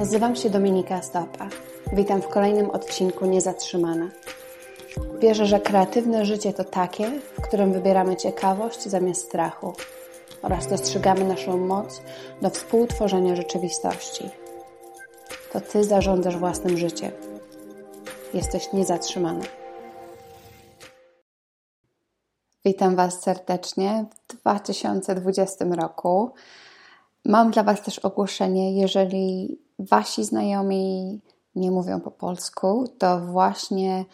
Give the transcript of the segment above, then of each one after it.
Nazywam się Dominika Stopa. Witam w kolejnym odcinku Niezatrzymana. Wierzę, że kreatywne życie to takie, w którym wybieramy ciekawość zamiast strachu oraz dostrzegamy naszą moc do współtworzenia rzeczywistości. To Ty zarządzasz własnym życiem. Jesteś niezatrzymany. Witam Was serdecznie w 2020 roku. Mam dla Was też ogłoszenie, jeżeli Wasi znajomi nie mówią po polsku, to właśnie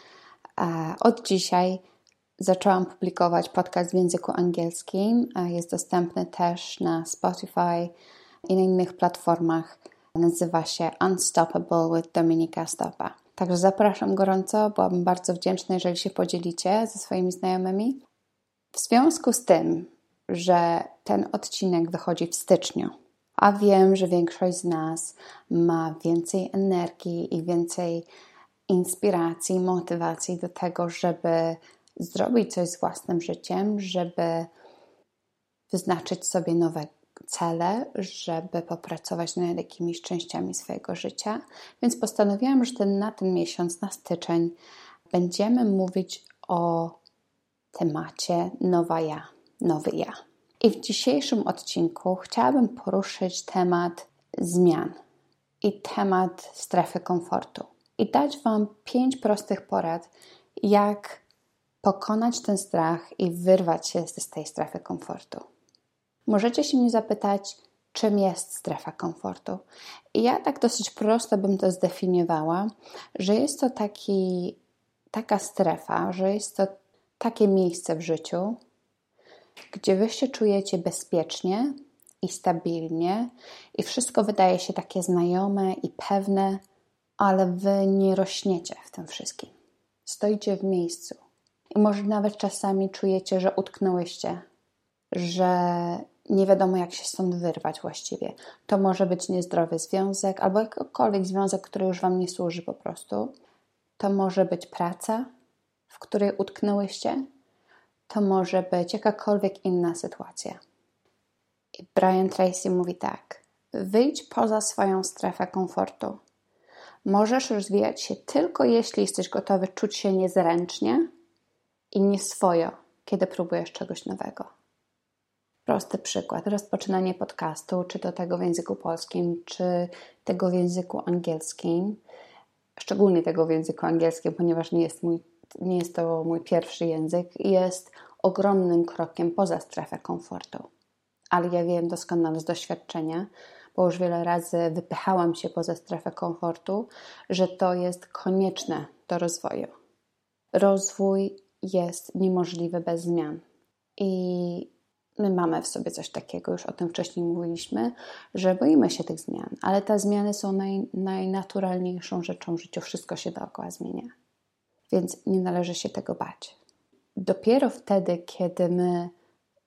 e, od dzisiaj zaczęłam publikować podcast w języku angielskim. Jest dostępny też na Spotify i na innych platformach. Nazywa się Unstoppable with Dominika Stopa. Także zapraszam gorąco, byłabym bardzo wdzięczna, jeżeli się podzielicie ze swoimi znajomymi. W związku z tym, że ten odcinek wychodzi w styczniu, a wiem, że większość z nas ma więcej energii i więcej inspiracji, motywacji do tego, żeby zrobić coś z własnym życiem, żeby wyznaczyć sobie nowe cele, żeby popracować nad jakimiś częściami swojego życia. Więc postanowiłam, że ten, na ten miesiąc, na styczeń, będziemy mówić o temacie nowa ja, nowy ja. I w dzisiejszym odcinku chciałabym poruszyć temat zmian i temat strefy komfortu. I dać Wam pięć prostych porad, jak pokonać ten strach i wyrwać się z tej strefy komfortu. Możecie się mnie zapytać, czym jest strefa komfortu. I ja tak dosyć prosto bym to zdefiniowała, że jest to taki, taka strefa, że jest to takie miejsce w życiu, gdzie wy się czujecie bezpiecznie i stabilnie, i wszystko wydaje się takie znajome i pewne, ale wy nie rośniecie w tym wszystkim. Stoicie w miejscu. I może nawet czasami czujecie, że utknęłyście, że nie wiadomo, jak się stąd wyrwać właściwie. To może być niezdrowy związek albo jakikolwiek związek, który już Wam nie służy po prostu. To może być praca, w której utknęłyście, to może być jakakolwiek inna sytuacja. I Brian Tracy mówi tak: wyjdź poza swoją strefę komfortu. Możesz rozwijać się tylko jeśli jesteś gotowy czuć się niezręcznie i nieswojo, kiedy próbujesz czegoś nowego. Prosty przykład: rozpoczynanie podcastu, czy to tego w języku polskim, czy tego w języku angielskim. Szczególnie tego w języku angielskim, ponieważ nie jest mój nie jest to mój pierwszy język, jest ogromnym krokiem poza strefę komfortu. Ale ja wiem doskonale z doświadczenia, bo już wiele razy wypychałam się poza strefę komfortu, że to jest konieczne do rozwoju. Rozwój jest niemożliwy bez zmian. I my mamy w sobie coś takiego, już o tym wcześniej mówiliśmy, że boimy się tych zmian, ale te zmiany są naj, najnaturalniejszą rzeczą w życiu. Wszystko się dookoła zmienia więc nie należy się tego bać. Dopiero wtedy, kiedy my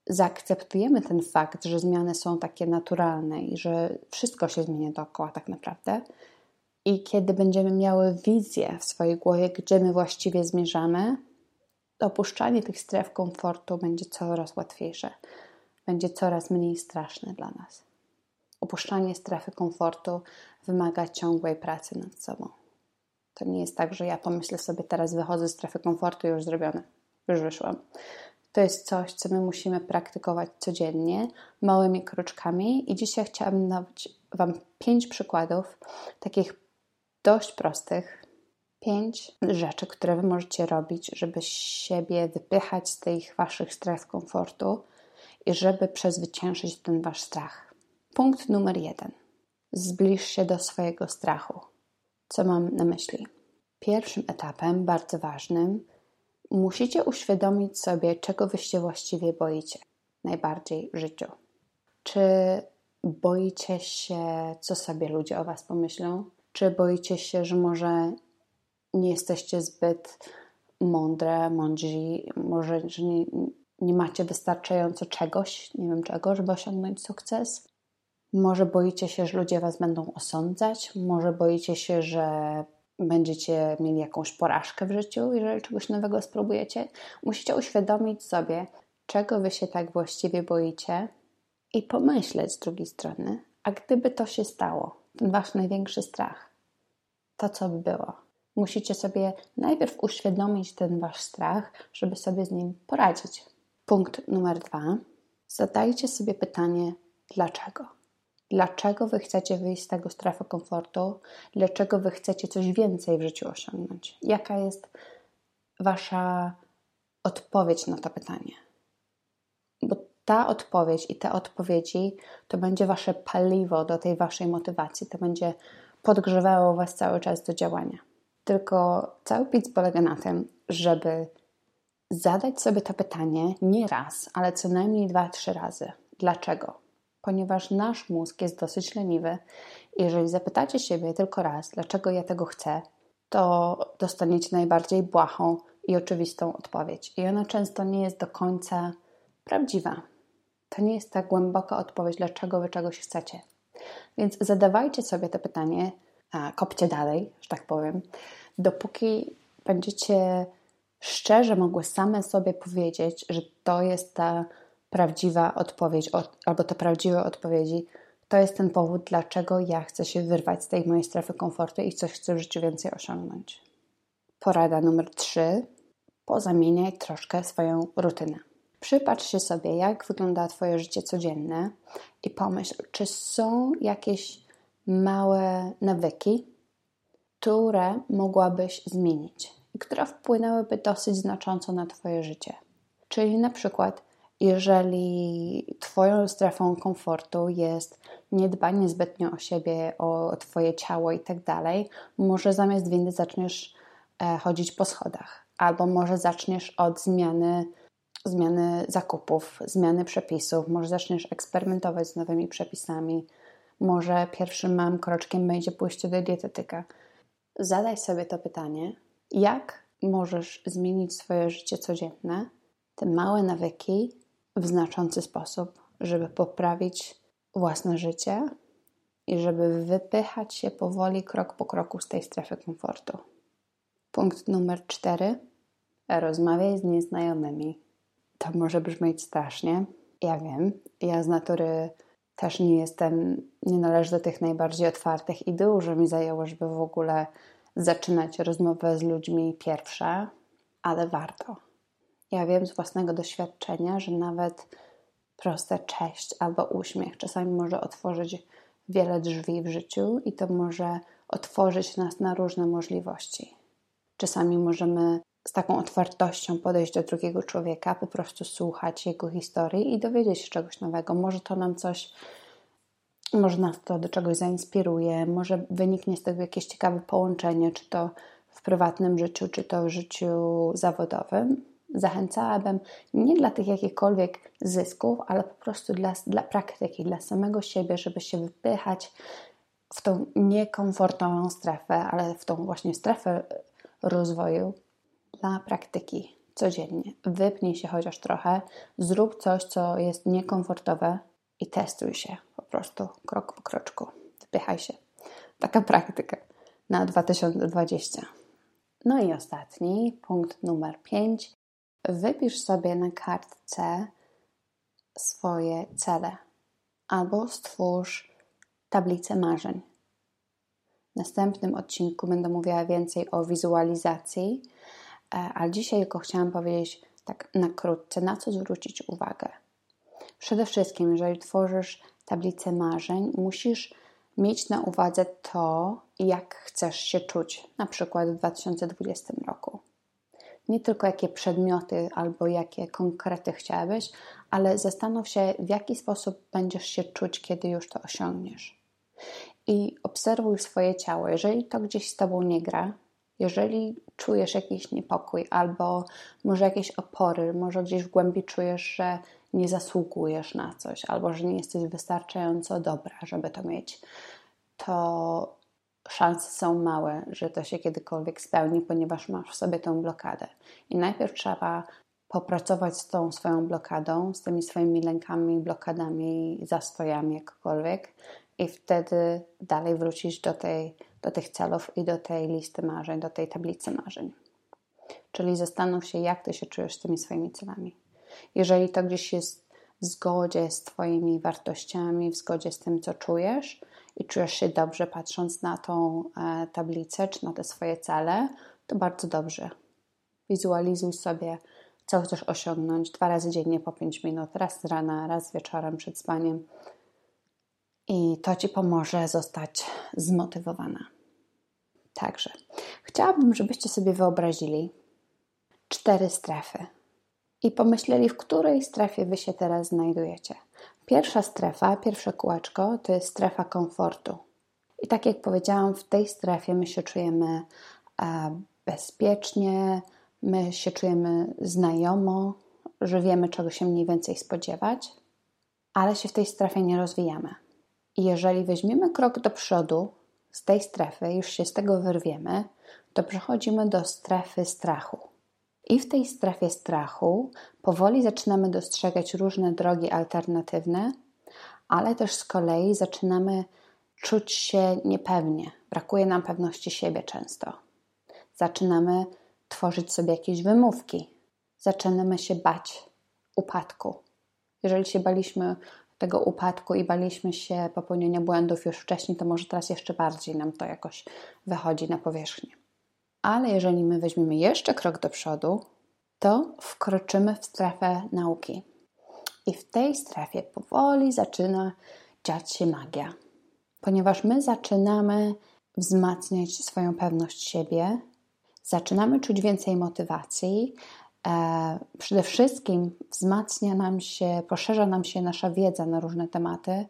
zaakceptujemy ten fakt, że zmiany są takie naturalne i że wszystko się zmienia dookoła tak naprawdę, i kiedy będziemy miały wizję w swojej głowie, gdzie my właściwie zmierzamy, opuszczanie tych stref komfortu będzie coraz łatwiejsze, będzie coraz mniej straszne dla nas. Opuszczanie strefy komfortu wymaga ciągłej pracy nad sobą. To nie jest tak, że ja pomyślę sobie, teraz wychodzę z strefy komfortu już zrobione, już wyszłam. To jest coś, co my musimy praktykować codziennie, małymi kroczkami. I dzisiaj chciałabym dać Wam pięć przykładów, takich dość prostych, pięć rzeczy, które Wy możecie robić, żeby siebie wypychać z tych Waszych stref komfortu i żeby przezwyciężyć ten Wasz strach. Punkt numer jeden. Zbliż się do swojego strachu. Co mam na myśli? Pierwszym etapem, bardzo ważnym, musicie uświadomić sobie, czego wy się właściwie boicie najbardziej w życiu. Czy boicie się, co sobie ludzie o was pomyślą? Czy boicie się, że może nie jesteście zbyt mądre, mądrzy, może, że nie, nie macie wystarczająco czegoś, nie wiem czego, żeby osiągnąć sukces? Może boicie się, że ludzie was będą osądzać? Może boicie się, że będziecie mieli jakąś porażkę w życiu, jeżeli czegoś nowego spróbujecie? Musicie uświadomić sobie, czego wy się tak właściwie boicie i pomyśleć z drugiej strony, a gdyby to się stało, ten wasz największy strach, to co by było. Musicie sobie najpierw uświadomić ten wasz strach, żeby sobie z nim poradzić. Punkt numer dwa. Zadajcie sobie pytanie, dlaczego? Dlaczego wy chcecie wyjść z tego strefy komfortu? Dlaczego wy chcecie coś więcej w życiu osiągnąć? Jaka jest wasza odpowiedź na to pytanie? Bo ta odpowiedź i te odpowiedzi to będzie wasze paliwo do tej waszej motywacji, to będzie podgrzewało was cały czas do działania. Tylko cały pic polega na tym, żeby zadać sobie to pytanie nie raz, ale co najmniej dwa, trzy razy. Dlaczego? Ponieważ nasz mózg jest dosyć leniwy. Jeżeli zapytacie siebie tylko raz, dlaczego ja tego chcę, to dostaniecie najbardziej błahą i oczywistą odpowiedź. I ona często nie jest do końca prawdziwa. To nie jest ta głęboka odpowiedź, dlaczego wy czegoś chcecie. Więc zadawajcie sobie to pytanie, kopcie dalej, że tak powiem, dopóki będziecie szczerze mogły same sobie powiedzieć, że to jest ta prawdziwa odpowiedź, albo te prawdziwe odpowiedzi, to jest ten powód, dlaczego ja chcę się wyrwać z tej mojej strefy komfortu i coś chcę w życiu więcej osiągnąć. Porada numer 3. Pozamieniaj troszkę swoją rutynę. Przypatrz się sobie, jak wygląda Twoje życie codzienne i pomyśl, czy są jakieś małe nawyki, które mogłabyś zmienić i które wpłynęłyby dosyć znacząco na Twoje życie. Czyli na przykład, jeżeli Twoją strefą komfortu jest niedbanie zbytnio o siebie, o Twoje ciało i tak dalej, może zamiast windy zaczniesz e, chodzić po schodach, albo może zaczniesz od zmiany zmiany zakupów, zmiany przepisów, może zaczniesz eksperymentować z nowymi przepisami, może pierwszym małym kroczkiem będzie pójście do dietetyka. Zadaj sobie to pytanie, jak możesz zmienić swoje życie codzienne, te małe nawyki w znaczący sposób, żeby poprawić własne życie i żeby wypychać się powoli, krok po kroku z tej strefy komfortu. Punkt numer cztery. Rozmawiaj z nieznajomymi. To może brzmieć strasznie. Ja wiem, ja z natury też nie jestem, nie należę do tych najbardziej otwartych i dużo mi zajęło, żeby w ogóle zaczynać rozmowę z ludźmi pierwsze, ale warto. Ja wiem z własnego doświadczenia, że nawet proste cześć albo uśmiech czasami może otworzyć wiele drzwi w życiu i to może otworzyć nas na różne możliwości. Czasami możemy z taką otwartością podejść do drugiego człowieka, po prostu słuchać jego historii i dowiedzieć się czegoś nowego. Może to nam coś, może nas to do czegoś zainspiruje, może wyniknie z tego jakieś ciekawe połączenie, czy to w prywatnym życiu, czy to w życiu zawodowym. Zachęcałabym nie dla tych jakichkolwiek zysków, ale po prostu dla, dla praktyki, dla samego siebie, żeby się wypychać w tą niekomfortową strefę, ale w tą właśnie strefę rozwoju, dla praktyki codziennie. Wypnij się chociaż trochę, zrób coś, co jest niekomfortowe i testuj się po prostu krok po kroczku. Wypychaj się. Taka praktyka na 2020. No i ostatni, punkt numer 5. Wypisz sobie na kartce swoje cele albo stwórz tablicę marzeń. W następnym odcinku będę mówiła więcej o wizualizacji, E, ale dzisiaj tylko chciałam powiedzieć tak na krótce, na co zwrócić uwagę. Przede wszystkim, jeżeli tworzysz tablicę marzeń, musisz mieć na uwadze to, jak chcesz się czuć, na przykład w 2020 roku. Nie tylko jakie przedmioty albo jakie konkrety chciałabyś, ale zastanów się, w jaki sposób będziesz się czuć, kiedy już to osiągniesz. I obserwuj swoje ciało. Jeżeli to gdzieś z tobą nie gra, jeżeli czujesz jakiś niepokój albo może jakieś opory, może gdzieś w głębi czujesz, że nie zasługujesz na coś albo że nie jesteś wystarczająco dobra, żeby to mieć, to szanse są małe, że to się kiedykolwiek spełni, ponieważ masz w sobie tą blokadę. I najpierw trzeba popracować z tą swoją blokadą, z tymi swoimi lękami, blokadami, zastojami, jakkolwiek, i wtedy dalej wrócić do, tej, do tych celów i do tej listy marzeń, do tej tablicy marzeń. Czyli zastanów się, jak ty się czujesz z tymi swoimi celami. Jeżeli to gdzieś jest w zgodzie z Twoimi wartościami, w zgodzie z tym, co czujesz i czujesz się dobrze patrząc na tą e, tablicę czy na te swoje cele, to bardzo dobrze. Wizualizuj sobie, co chcesz osiągnąć dwa razy dziennie po 5 minut, raz z rana, raz wieczorem przed spaniem. I to Ci pomoże zostać zmotywowana. Także chciałabym, żebyście sobie wyobrazili cztery strefy i pomyśleli, w której strefie Wy się teraz znajdujecie. Pierwsza strefa, pierwsze kółeczko to jest strefa komfortu. I tak jak powiedziałam, w tej strefie my się czujemy e, bezpiecznie, my się czujemy znajomo, że wiemy, czego się mniej więcej spodziewać, ale się w tej strefie nie rozwijamy. I jeżeli weźmiemy krok do przodu z tej strefy, już się z tego wyrwiemy, to przechodzimy do strefy strachu. I w tej strefie strachu powoli zaczynamy dostrzegać różne drogi alternatywne, ale też z kolei zaczynamy czuć się niepewnie. Brakuje nam pewności siebie często. Zaczynamy tworzyć sobie jakieś wymówki. Zaczynamy się bać upadku. Jeżeli się baliśmy tego upadku i baliśmy się popełnienia błędów już wcześniej, to może teraz jeszcze bardziej nam to jakoś wychodzi na powierzchnię. Ale jeżeli my weźmiemy jeszcze krok do przodu, to wkroczymy w strefę nauki. I w tej strefie powoli zaczyna dziać się magia, ponieważ my zaczynamy wzmacniać swoją pewność siebie, zaczynamy czuć więcej motywacji. E, przede wszystkim wzmacnia nam się, poszerza nam się nasza wiedza na różne tematy.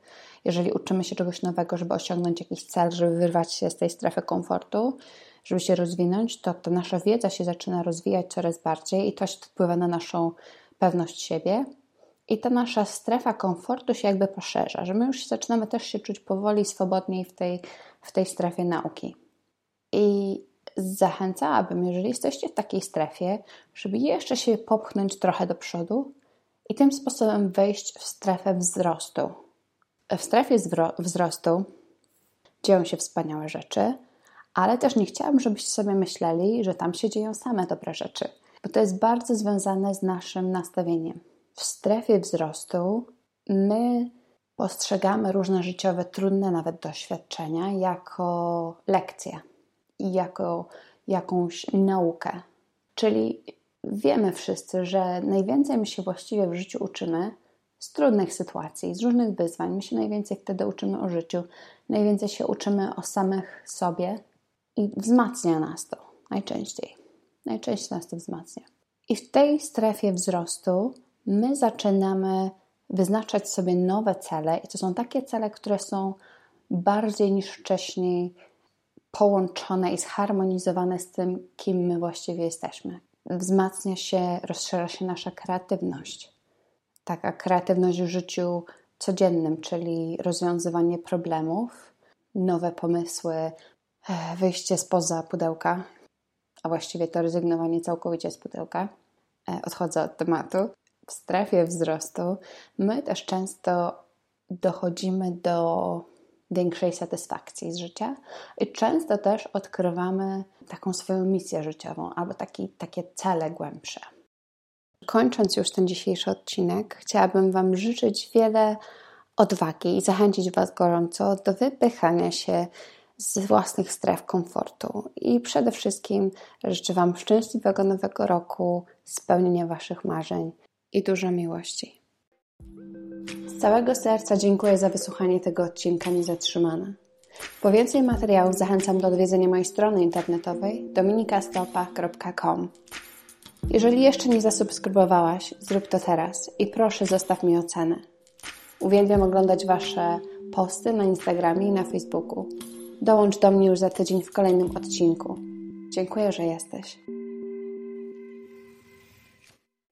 Jeżeli uczymy się czegoś nowego, żeby osiągnąć jakiś cel, żeby wyrwać się z tej strefy komfortu, żeby się rozwinąć, to ta nasza wiedza się zaczyna rozwijać coraz bardziej i to wpływa na naszą pewność siebie. I ta nasza strefa komfortu się jakby poszerza, że my już zaczynamy też się czuć powoli swobodniej w tej, w tej strefie nauki. I zachęcałabym, jeżeli jesteście w takiej strefie, żeby jeszcze się popchnąć trochę do przodu i tym sposobem wejść w strefę wzrostu. W strefie wzrostu dzieją się wspaniałe rzeczy, ale też nie chciałabym, żebyście sobie myśleli, że tam się dzieją same dobre rzeczy, bo to jest bardzo związane z naszym nastawieniem. W strefie wzrostu my postrzegamy różne życiowe, trudne nawet doświadczenia jako lekcje i jako jakąś naukę. Czyli wiemy wszyscy, że najwięcej my się właściwie w życiu uczymy z trudnych sytuacji, z różnych wyzwań. My się najwięcej wtedy uczymy o życiu, najwięcej się uczymy o samych sobie i wzmacnia nas to najczęściej. Najczęściej nas to wzmacnia. I w tej strefie wzrostu my zaczynamy wyznaczać sobie nowe cele, i to są takie cele, które są bardziej niż wcześniej połączone i zharmonizowane z tym, kim my właściwie jesteśmy. Wzmacnia się, rozszerza się nasza kreatywność. Taka kreatywność w życiu codziennym, czyli rozwiązywanie problemów, nowe pomysły, wyjście spoza pudełka, a właściwie to rezygnowanie całkowicie z pudełka. Odchodzę od tematu. W strefie wzrostu my też często dochodzimy do większej satysfakcji z życia i często też odkrywamy taką swoją misję życiową albo taki, takie cele głębsze. Kończąc już ten dzisiejszy odcinek, chciałabym Wam życzyć wiele odwagi i zachęcić Was gorąco do wypychania się z własnych stref komfortu. I przede wszystkim życzę Wam szczęśliwego nowego roku, spełnienia Waszych marzeń i dużo miłości. Z całego serca dziękuję za wysłuchanie tego odcinka Niezatrzymana. Po więcej materiałów zachęcam do odwiedzenia mojej strony internetowej dominikastopa.com. Jeżeli jeszcze nie zasubskrybowałaś, zrób to teraz i proszę zostaw mi ocenę. Uwielbiam oglądać Wasze posty na Instagramie i na Facebooku. Dołącz do mnie już za tydzień w kolejnym odcinku. Dziękuję, że jesteś.